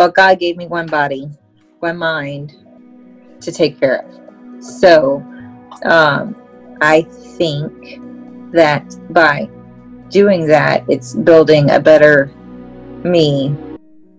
Well, God gave me one body, one mind to take care of. So um, I think that by doing that, it's building a better me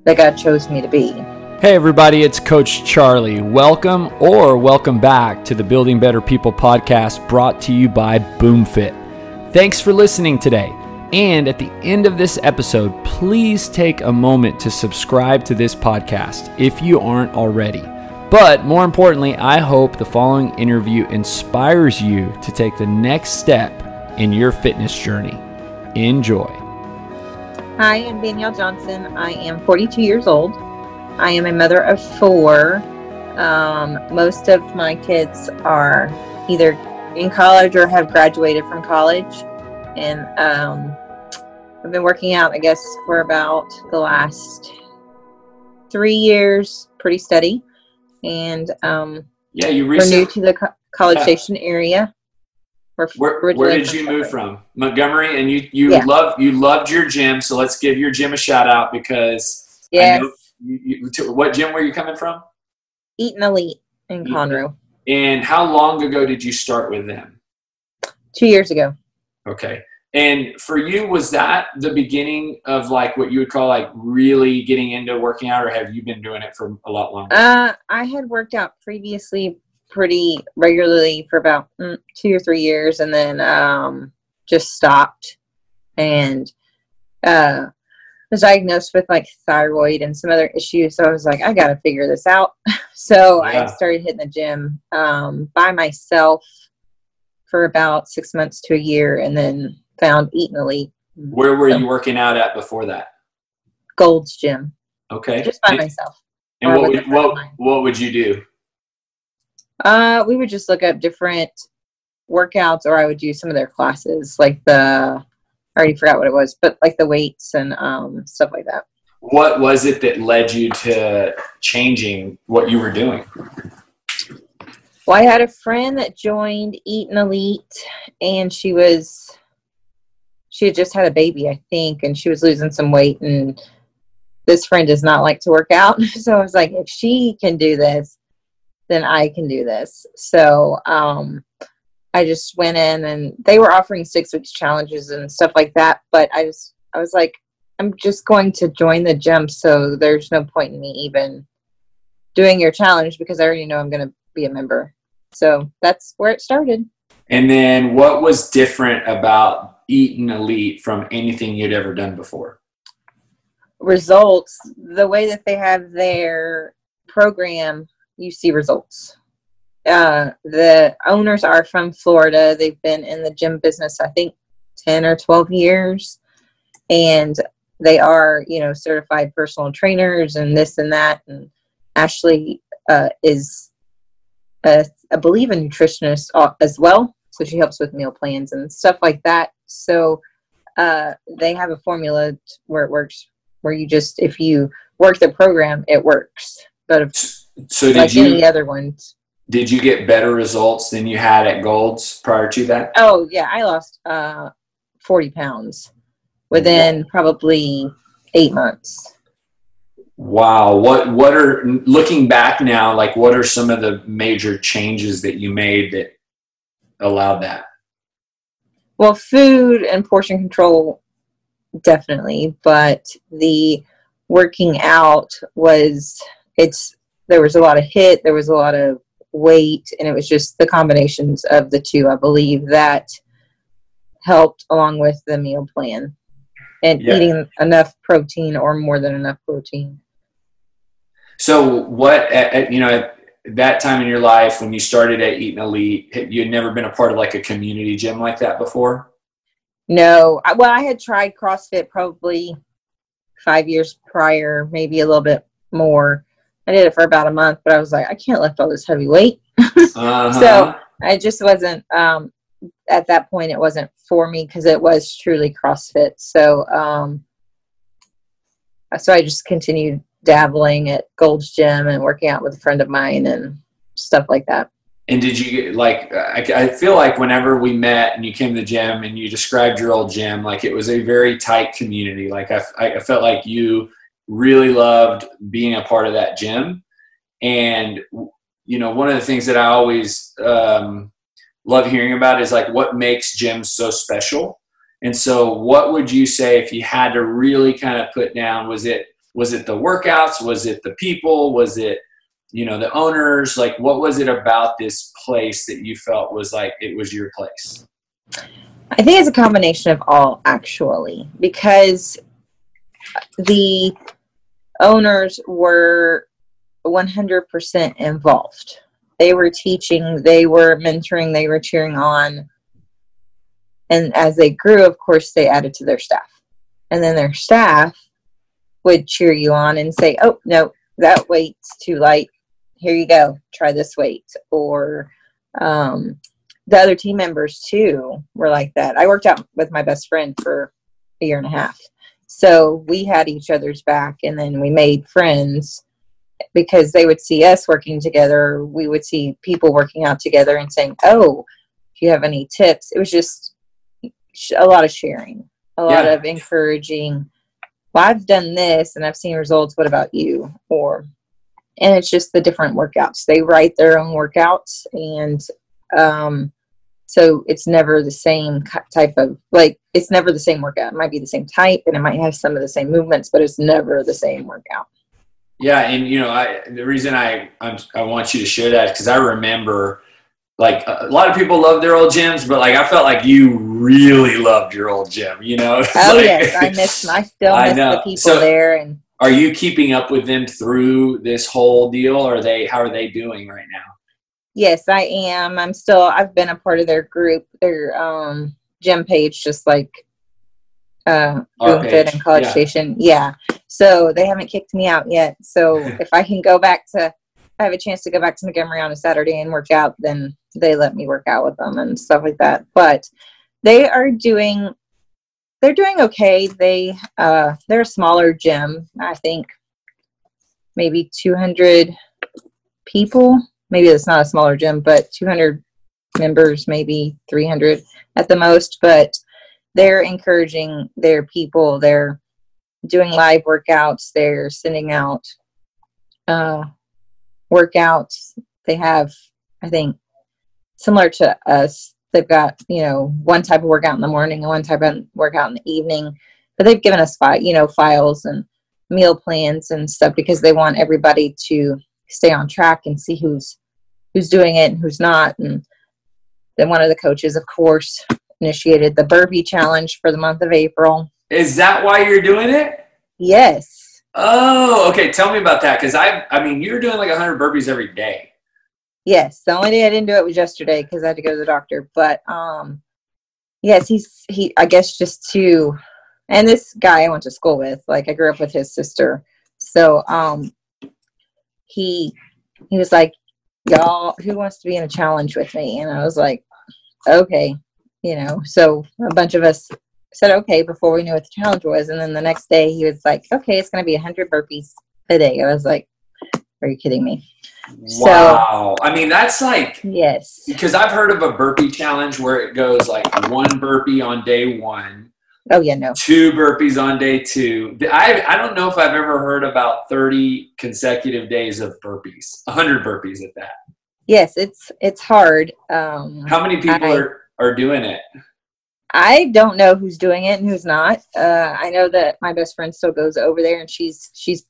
that God chose me to be. Hey, everybody, it's Coach Charlie. Welcome or welcome back to the Building Better People podcast brought to you by BoomFit. Thanks for listening today. And at the end of this episode, please take a moment to subscribe to this podcast if you aren't already. But more importantly, I hope the following interview inspires you to take the next step in your fitness journey. Enjoy. Hi, I'm Danielle Johnson. I am 42 years old. I am a mother of four. Um, most of my kids are either in college or have graduated from college. And um, I've been working out, I guess, for about the last three years, pretty steady. And um, yeah, you we're new to the co- College yeah. Station area. Where, where did you move from? Montgomery, and you you yeah. love you loved your gym. So let's give your gym a shout out because yes. You, you, what gym were you coming from? Eaton Elite in Conroe. And how long ago did you start with them? Two years ago. Okay. And for you, was that the beginning of like what you would call like really getting into working out, or have you been doing it for a lot longer? Uh, I had worked out previously pretty regularly for about mm, two or three years, and then um, just stopped. And uh, was diagnosed with like thyroid and some other issues. So I was like, I got to figure this out. so yeah. I started hitting the gym um, by myself for about six months to a year, and then found Eaton Elite. Where were so, you working out at before that? Gold's Gym. Okay. Just by and, myself. And what would, what, what would you do? Uh, we would just look up different workouts, or I would do some of their classes, like the I already forgot what it was, but like the weights and um, stuff like that. What was it that led you to changing what you were doing? Well, I had a friend that joined Eaton Elite, and she was she had just had a baby, I think, and she was losing some weight. And this friend does not like to work out. So I was like, if she can do this, then I can do this. So um, I just went in and they were offering six weeks challenges and stuff like that. But I just, I was like, I'm just going to join the gym. So there's no point in me even doing your challenge because I already know I'm going to be a member. So that's where it started. And then what was different about Eaton Elite from anything you'd ever done before? Results. The way that they have their program, you see results. Uh, the owners are from Florida. They've been in the gym business, I think, 10 or 12 years. And they are, you know, certified personal trainers and this and that. And Ashley uh, is, a, I believe, a nutritionist as well. So she helps with meal plans and stuff like that. So uh, they have a formula where it works, where you just if you work the program, it works. But if, so did like you any other ones. Did you get better results than you had at Gold's prior to that? Oh yeah, I lost uh, forty pounds within probably eight months. Wow. What what are looking back now, like what are some of the major changes that you made that allowed that? Well, food and portion control definitely, but the working out was it's there was a lot of HIIT, there was a lot of weight, and it was just the combinations of the two, I believe, that helped along with the meal plan and yeah. eating enough protein or more than enough protein. So, what you know, that time in your life when you started at Eaton Elite, you had never been a part of like a community gym like that before? No. Well, I had tried CrossFit probably five years prior, maybe a little bit more. I did it for about a month, but I was like, I can't lift all this heavy weight. uh-huh. So I just wasn't, um, at that point, it wasn't for me because it was truly CrossFit. So, um, so I just continued dabbling at Gold's Gym and working out with a friend of mine and stuff like that. And did you like? I, I feel like whenever we met and you came to the gym and you described your old gym, like it was a very tight community. Like I, I felt like you really loved being a part of that gym. And, you know, one of the things that I always um, love hearing about is like what makes gyms so special. And so, what would you say if you had to really kind of put down? Was it was it the workouts? Was it the people? Was it you know the owners? Like, what was it about this place that you felt was like it was your place? I think it's a combination of all, actually, because the owners were 100% involved. They were teaching, they were mentoring, they were cheering on. And as they grew, of course, they added to their staff. And then their staff would cheer you on and say, oh, no, that weight's too light. Here you go, try this weight. Or um, the other team members, too, were like that. I worked out with my best friend for a year and a half. So we had each other's back, and then we made friends because they would see us working together. We would see people working out together and saying, "Oh, if you have any tips," it was just a lot of sharing, a lot yeah. of encouraging. Well, I've done this and I've seen results. What about you? Or, and it's just the different workouts. They write their own workouts, and um, so it's never the same type of like it's never the same workout. It might be the same type and it might have some of the same movements, but it's never the same workout. Yeah, and you know, I the reason I I'm, i want you to share that because I remember like a lot of people love their old gyms, but like I felt like you really loved your old gym. You know? oh like, yes, I miss. I still miss I the people so, there. And are you keeping up with them through this whole deal? Or are they? How are they doing right now? Yes, I am. I'm still. I've been a part of their group, their um, gym page, just like uh, Boomfit and College yeah. Station. Yeah. So they haven't kicked me out yet. So if I can go back to, I have a chance to go back to Montgomery on a Saturday and work out, then they let me work out with them and stuff like that. But they are doing, they're doing okay. They, uh, they're a smaller gym. I think maybe 200 people maybe it's not a smaller gym, but 200 members, maybe 300 at the most. But they're encouraging their people. They're doing live workouts. They're sending out uh, workouts. They have, I think, similar to us. They've got you know one type of workout in the morning and one type of workout in the evening. But they've given us fi- you know files and meal plans and stuff because they want everybody to stay on track and see who's who's doing it and who's not. And then one of the coaches, of course, initiated the burpee challenge for the month of April. Is that why you're doing it? Yes. Oh, okay. Tell me about that because I, I mean, you're doing like 100 burpees every day. Yes, the only day I didn't do it was yesterday because I had to go to the doctor. But um, yes, he's he. I guess just to, and this guy I went to school with, like I grew up with his sister, so um, he he was like, y'all, who wants to be in a challenge with me? And I was like, okay, you know. So a bunch of us said okay before we knew what the challenge was. And then the next day he was like, okay, it's to be 100 burpees a day. I was like, are you kidding me? Wow. So, I mean, that's like, yes. Because I've heard of a burpee challenge where it goes like one burpee on day one Oh yeah, no. Two burpees on day two. I I don't know if I've ever heard about thirty consecutive days of burpees. hundred burpees at that. Yes, it's it's hard. Um, How many people I, are are doing it? I don't know who's doing it and who's not. Uh, I know that my best friend still goes over there and she's she's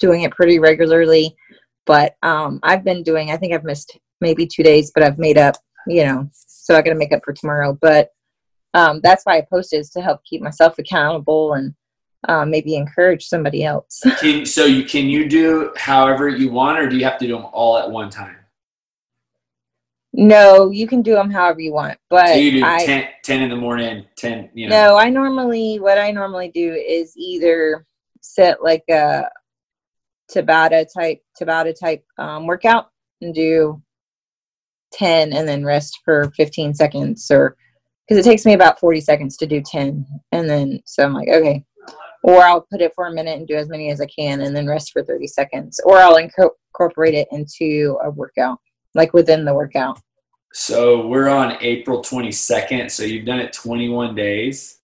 doing it pretty regularly. But um, I've been doing. I think I've missed maybe two days, but I've made up. You know, so I got to make up for tomorrow. But um, that's why I posted is to help keep myself accountable and uh, maybe encourage somebody else. can, so you can you do however you want, or do you have to do them all at one time? No, you can do them however you want. But so you do I, 10, 10 in the morning, ten. You know. No, I normally what I normally do is either set like a Tabata type Tabata type um, workout and do ten, and then rest for fifteen seconds or because it takes me about 40 seconds to do 10 and then so i'm like okay or i'll put it for a minute and do as many as i can and then rest for 30 seconds or i'll incorporate it into a workout like within the workout so we're on april 22nd so you've done it 21 days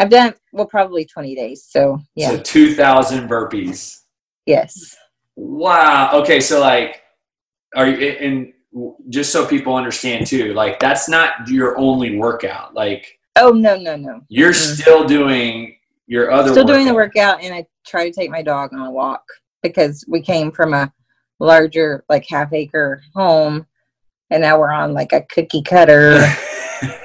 I've done well probably 20 days. So yeah. So 2,000 burpees. Yes. Wow. Okay. So like, are you, and just so people understand too, like that's not your only workout. Like Oh no no no. you're Mm. still doing your other Still doing the workout. workout, and I try to take my dog on a walk because we came from a larger like half acre home, and now we're on like a cookie cutter,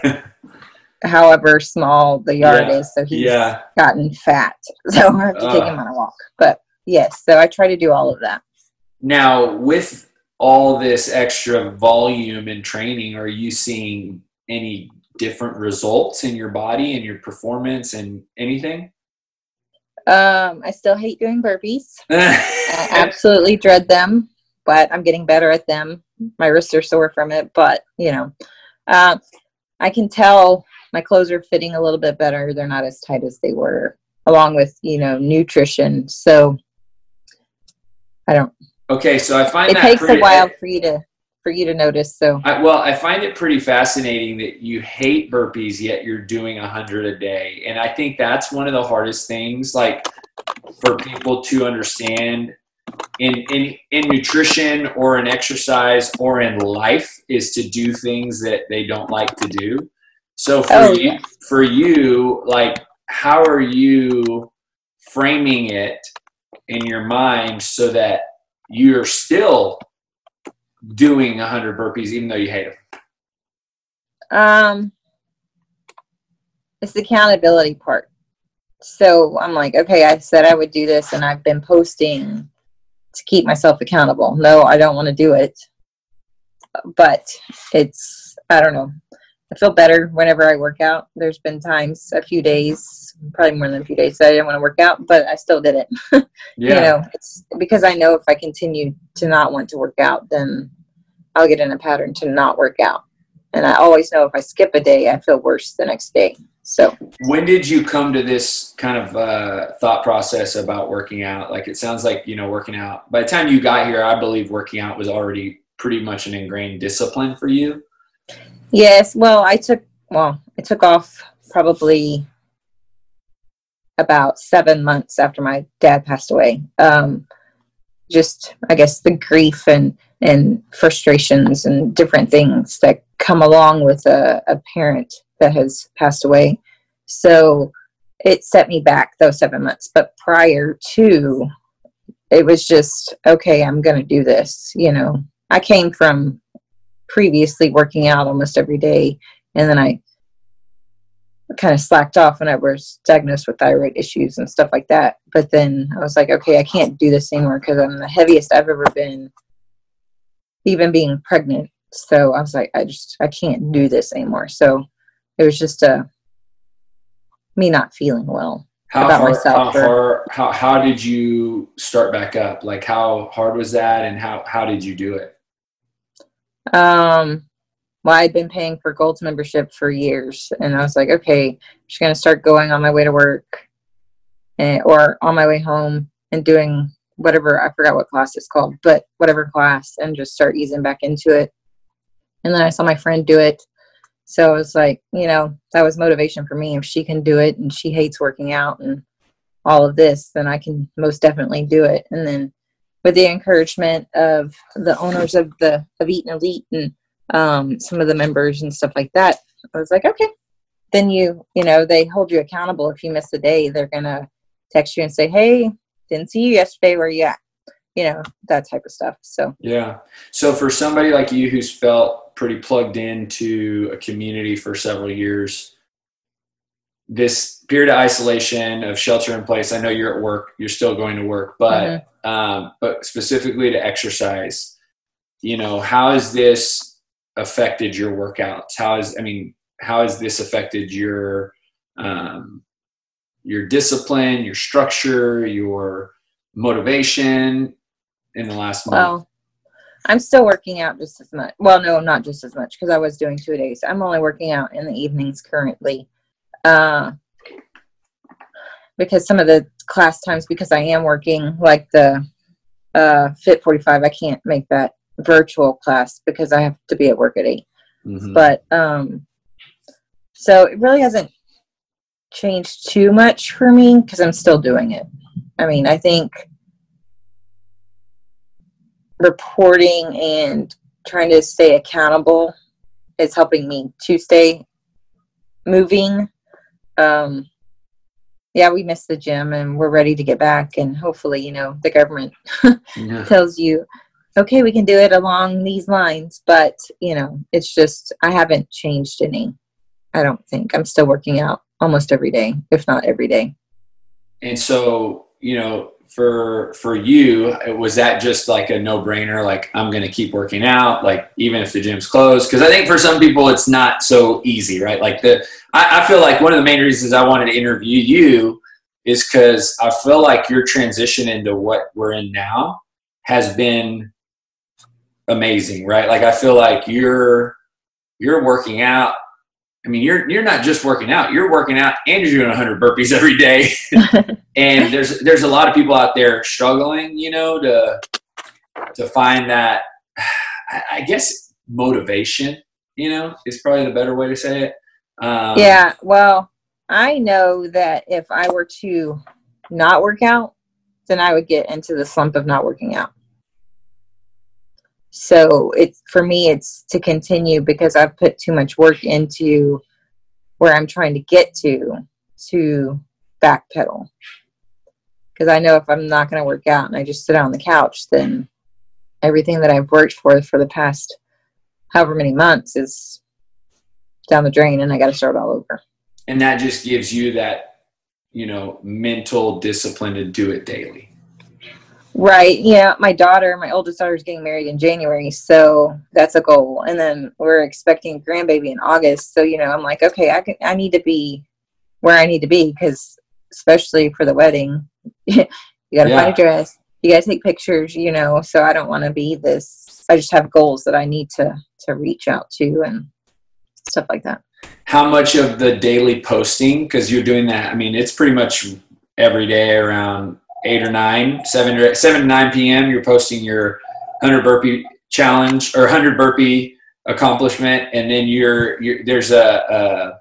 however small the yard Yeah. is. So he's yeah. gotten fat, so I have to take him on a walk. But yes, so I try to do all of that. Now, with all this extra volume and training, are you seeing any different results in your body and your performance and anything? Um, I still hate doing burpees. I absolutely dread them, but I'm getting better at them. My wrists are sore from it, but you know, uh, I can tell my clothes are fitting a little bit better. They're not as tight as they were, along with you know nutrition. So I don't. okay, so I find It that takes pretty, a while for you to for you to notice. So I, well, I find it pretty fascinating that you hate burpees, yet you're doing a hundred a day, and I think that's one of the hardest things, like for people to understand in in in nutrition or in exercise or in life, is to do things that they don't like to do. So for Oh, you, yes. for you, like, how are you framing it in your mind so that you're still doing 100 burpees even though you hate them. Um, it's the accountability part. So I'm like, okay, I said I would do this, and I've been posting to keep myself accountable. No, I don't want to do it, but it's I don't know. I feel better whenever I work out. There's been times, a few days, probably more than a few days, that I didn't want to work out, but I still did it. you know it's because i know if i continue to not want to work out then i'll get in a pattern to not work out and i always know if i skip a day i feel worse the next day so When did you come to this kind of uh, thought process about working out? Like it sounds like you know working out. By the time you got here, I believe working out was already pretty much an ingrained discipline for you. yes well i took well i took off probably about seven months after my dad passed away. Um just i guess the grief and and frustrations and different things that come along with a, a parent that has passed away. So it set me back those seven months. But prior to it was just okay i'm gonna do this you know. I came from previously working out almost every day and then i kind of slacked off when i was diagnosed with thyroid issues and stuff like that but then i was like okay i can't do this anymore because i'm the heaviest i've ever been even being pregnant so i was like i just i can't do this anymore so it was just uh me not feeling well How About hard, myself, how, or- hard how how did you start back up? Like how hard was that, and how how did you do it? Um, well, I'd been paying for Gold's membership for years, and I was like, okay, I'm just gonna start going on my way to work, and, or on my way home, and doing whatever I forgot what class it's called, but whatever class, and just start easing back into it. And then I saw my friend do it, so I was like, you know, that was motivation for me. If she can do it, and she hates working out and all of this, then I can most definitely do it. And then with the encouragement of the owners of the of Eat and Elite and um, some of the members and stuff like that, I was like, okay. Then you, you know, they hold you accountable. If you miss a day, they're gonna text you and say, "Hey, didn't see you yesterday. Where you at?" You know, that type of stuff. So Yeah. So for somebody like you who's felt pretty plugged into a community for several years, this period of isolation of shelter in place, I know you're at work, you're still going to work, but um, but specifically to exercise, you know, how is this affected your workouts? How has I mean, how has this affected your um, your discipline, your structure, your motivation in the last month? Well, I'm still working out just as much. Well, no, not just as much because I was doing two days. I'm only working out in the evenings currently. Uh, because some of the class times, because I am working, like the uh, Fit 45, I can't make that virtual class because I have to be at work at 8 Mhm. but um so it really hasn't changed too much for me because I'm still doing it. I mean, I think reporting and trying to stay accountable is helping me to stay moving. Um, yeah, we missed the gym and we're ready to get back. And hopefully, you know, the government yeah. tells you, okay, we can do it along these lines. But, you know, it's just, I haven't changed any. I don't think. I'm still working out almost every day, if not every day. And so, you know, for for you was that just like a no-brainer like i'm going to keep working out like even if the gym's closed because i think for some people it's not so easy right like the I, I feel like one of the main reasons i wanted to interview you is because i feel like your transition into what we're in now has been amazing right like i feel like you're you're working out I mean, you're you're not just working out; you're working out and you're doing 100 burpees every day. and there's there's a lot of people out there struggling, you know, to to find that. I guess motivation, you know, is probably the better way to say it. Um, yeah. Well, I know that if I were to not work out, then I would get into the slump of not working out. So it's for me, it's to continue because I've put too much work into where I'm trying to get to to backpedal. Because I know if I'm not going to work out and I just sit on the couch, then everything that I've worked for for the past however many months is down the drain and I got to start all over. And that just gives you that, you know, mental discipline to do it daily. Right. Yeah. My daughter, my oldest daughter, is getting married in January, so that's a goal. And then we're expecting grandbaby in August. So you know, I'm like, okay, I can, I need to be where I need to be because, especially for the wedding, you got to yeah. find a dress. You got to take pictures. You know, so I don't want to be this. I just have goals that I need to to reach out to and stuff like that. How much of the daily posting? Because you're doing that. I mean, it's pretty much every day around eight or nine, seven or seven to nine p.m. You're posting your hundred burpee challenge or hundred burpee accomplishment, and then you're, you're there's a, a,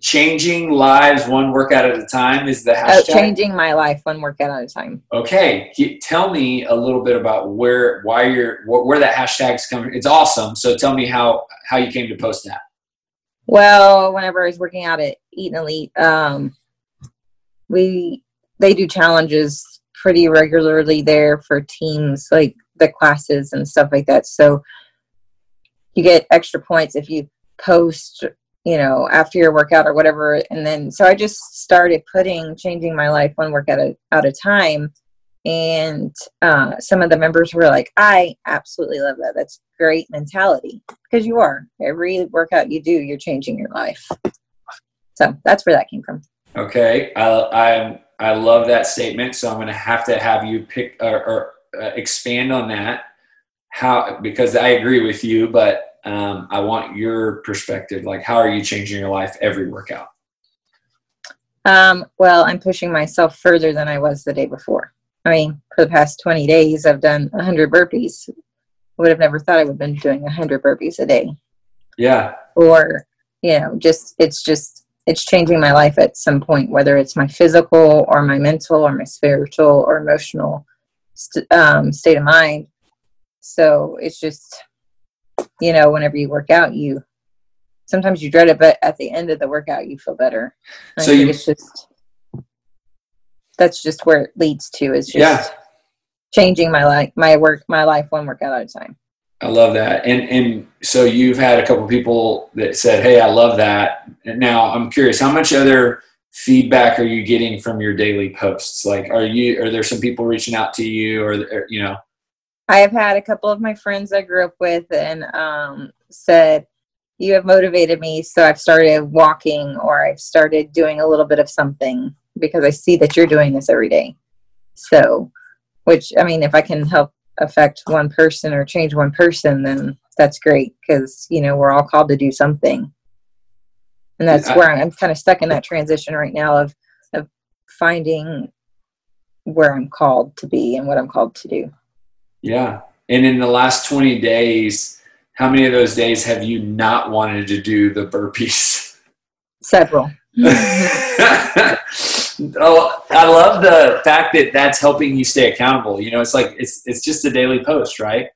changing lives one workout at a time is the oh, hashtag. Oh, changing my life one workout at a time. Okay, tell me a little bit about where why you're where that hashtag's coming. It's awesome. So tell me how how you came to post that. Well, whenever I was working out at Eat and Elite, um, we they do challenges pretty regularly there for teams like the classes and stuff like that. So you get extra points if you post you know after your workout or whatever. And then so i just started putting changing my life one workout at a, at a time. And uh, some of the members were like i absolutely love that. That's great mentality. Because you are. Every workout you do you're changing your life. So that's where that came from. Okay. I, i'm I love that statement. So I'm going to have to have you pick or, or uh, expand on that. How because I agree with you, but um, I want your perspective. Like, how are you changing your life every workout? Um, well, I'm pushing myself further than I was the day before. I mean, for the past 20 days, I've done 100 burpees. Would have never thought I would have been doing 100 burpees a day. Yeah. Or, you know, just it's just it's changing my life at some point, whether it's my physical or my mental or my spiritual or emotional st- um, state of mind. So it's just, you know, whenever you work out, you sometimes you dread it, but at the end of the workout, you feel better. so you, it's just that's just where it leads to is just yeah. changing my life, my work, my life one workout at a time. I love that. And and so you've had a couple people that said, "Hey, I love that." And now I'm curious, how much other feedback are you getting from your daily posts? Like, are you are there some people reaching out to you, or, or you know? I have had a couple of my friends I grew up with and um, said, "You have motivated me, so I've started walking, or I've started doing a little bit of something because I see that you're doing this every day." So, which I mean, if I can help affect one person or change one person, then that's great because you know we're all called to do something, and that's where I'm kind of stuck in that transition right now of of finding where I'm called to be and what I'm called to do. Yeah, and in the last 20 days, how many of those days have you not wanted to do the burpees? Several. oh, I love the fact that that's helping you stay accountable. You know, it's like it's it's just a daily post, right?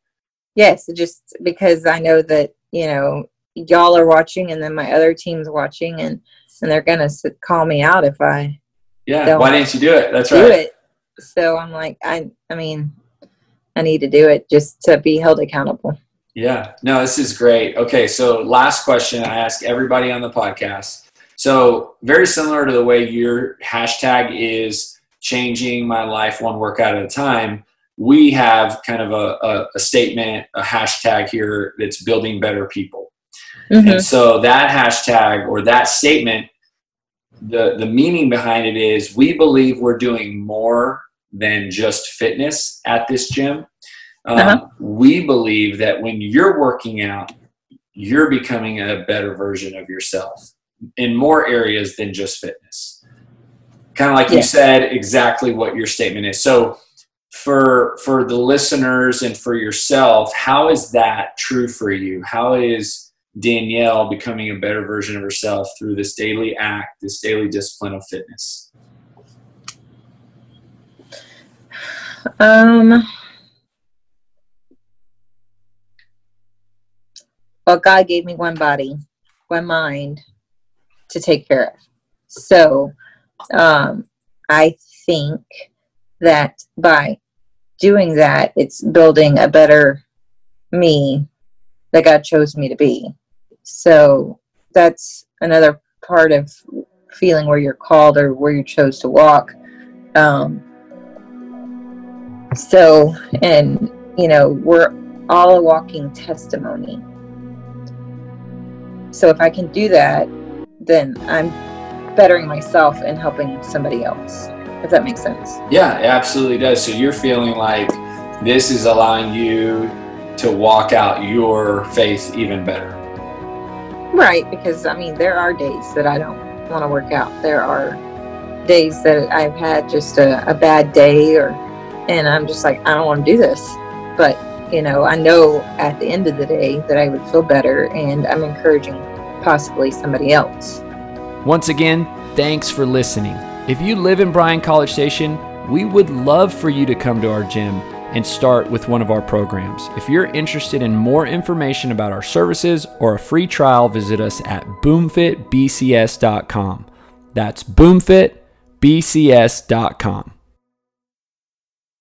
Yes, just because I know that you know y'all are watching, and then my other team's watching, and and they're gonna call me out if I. Yeah. Why didn't you do it? That's do right. it. So I'm like, I I mean, I need to do it just to be held accountable. Yeah. No, this is great. Okay, so last question I ask everybody on the podcast. So very similar to the way your hashtag is changing my life one workout at a time. We have kind of a, a, a statement, a hashtag here that's building better people. Mm-hmm. And so that hashtag or that statement, the, the meaning behind it is we believe we're doing more than just fitness at this gym. Um, uh-huh. We believe that when you're working out, you're becoming a better version of yourself in more areas than just fitness. Kind of like you said, exactly what your statement is. So, for for the listeners and for yourself, how is that true for you? How is Danielle becoming a better version of herself through this daily act, this daily discipline of fitness? Um, well, God gave me one body, one mind to take care of. So, um, I think that by doing that, it's building a better me that God chose me to be. So that's another part of feeling where you're called or where you chose to walk. Um, so, and you know, we're all a walking testimony. So if I can do that, then I'm bettering myself and helping somebody else. If that makes sense. Yeah, it absolutely does. So you're feeling like this is allowing you to walk out your faith even better. Right, because I mean, there are days that I don't want to work out. There are days that I've had just a, a bad day, or and I'm just like, I don't want to do this. But you know, I know at the end of the day that I would feel better, and I'm encouraging possibly somebody else. Once again, thanks for listening. If you live in Bryan College Station, we would love for you to come to our gym and start with one of our programs. If you're interested in more information about our services or a free trial, visit us at boomfitbcs.com. That's boomfitbcs.com.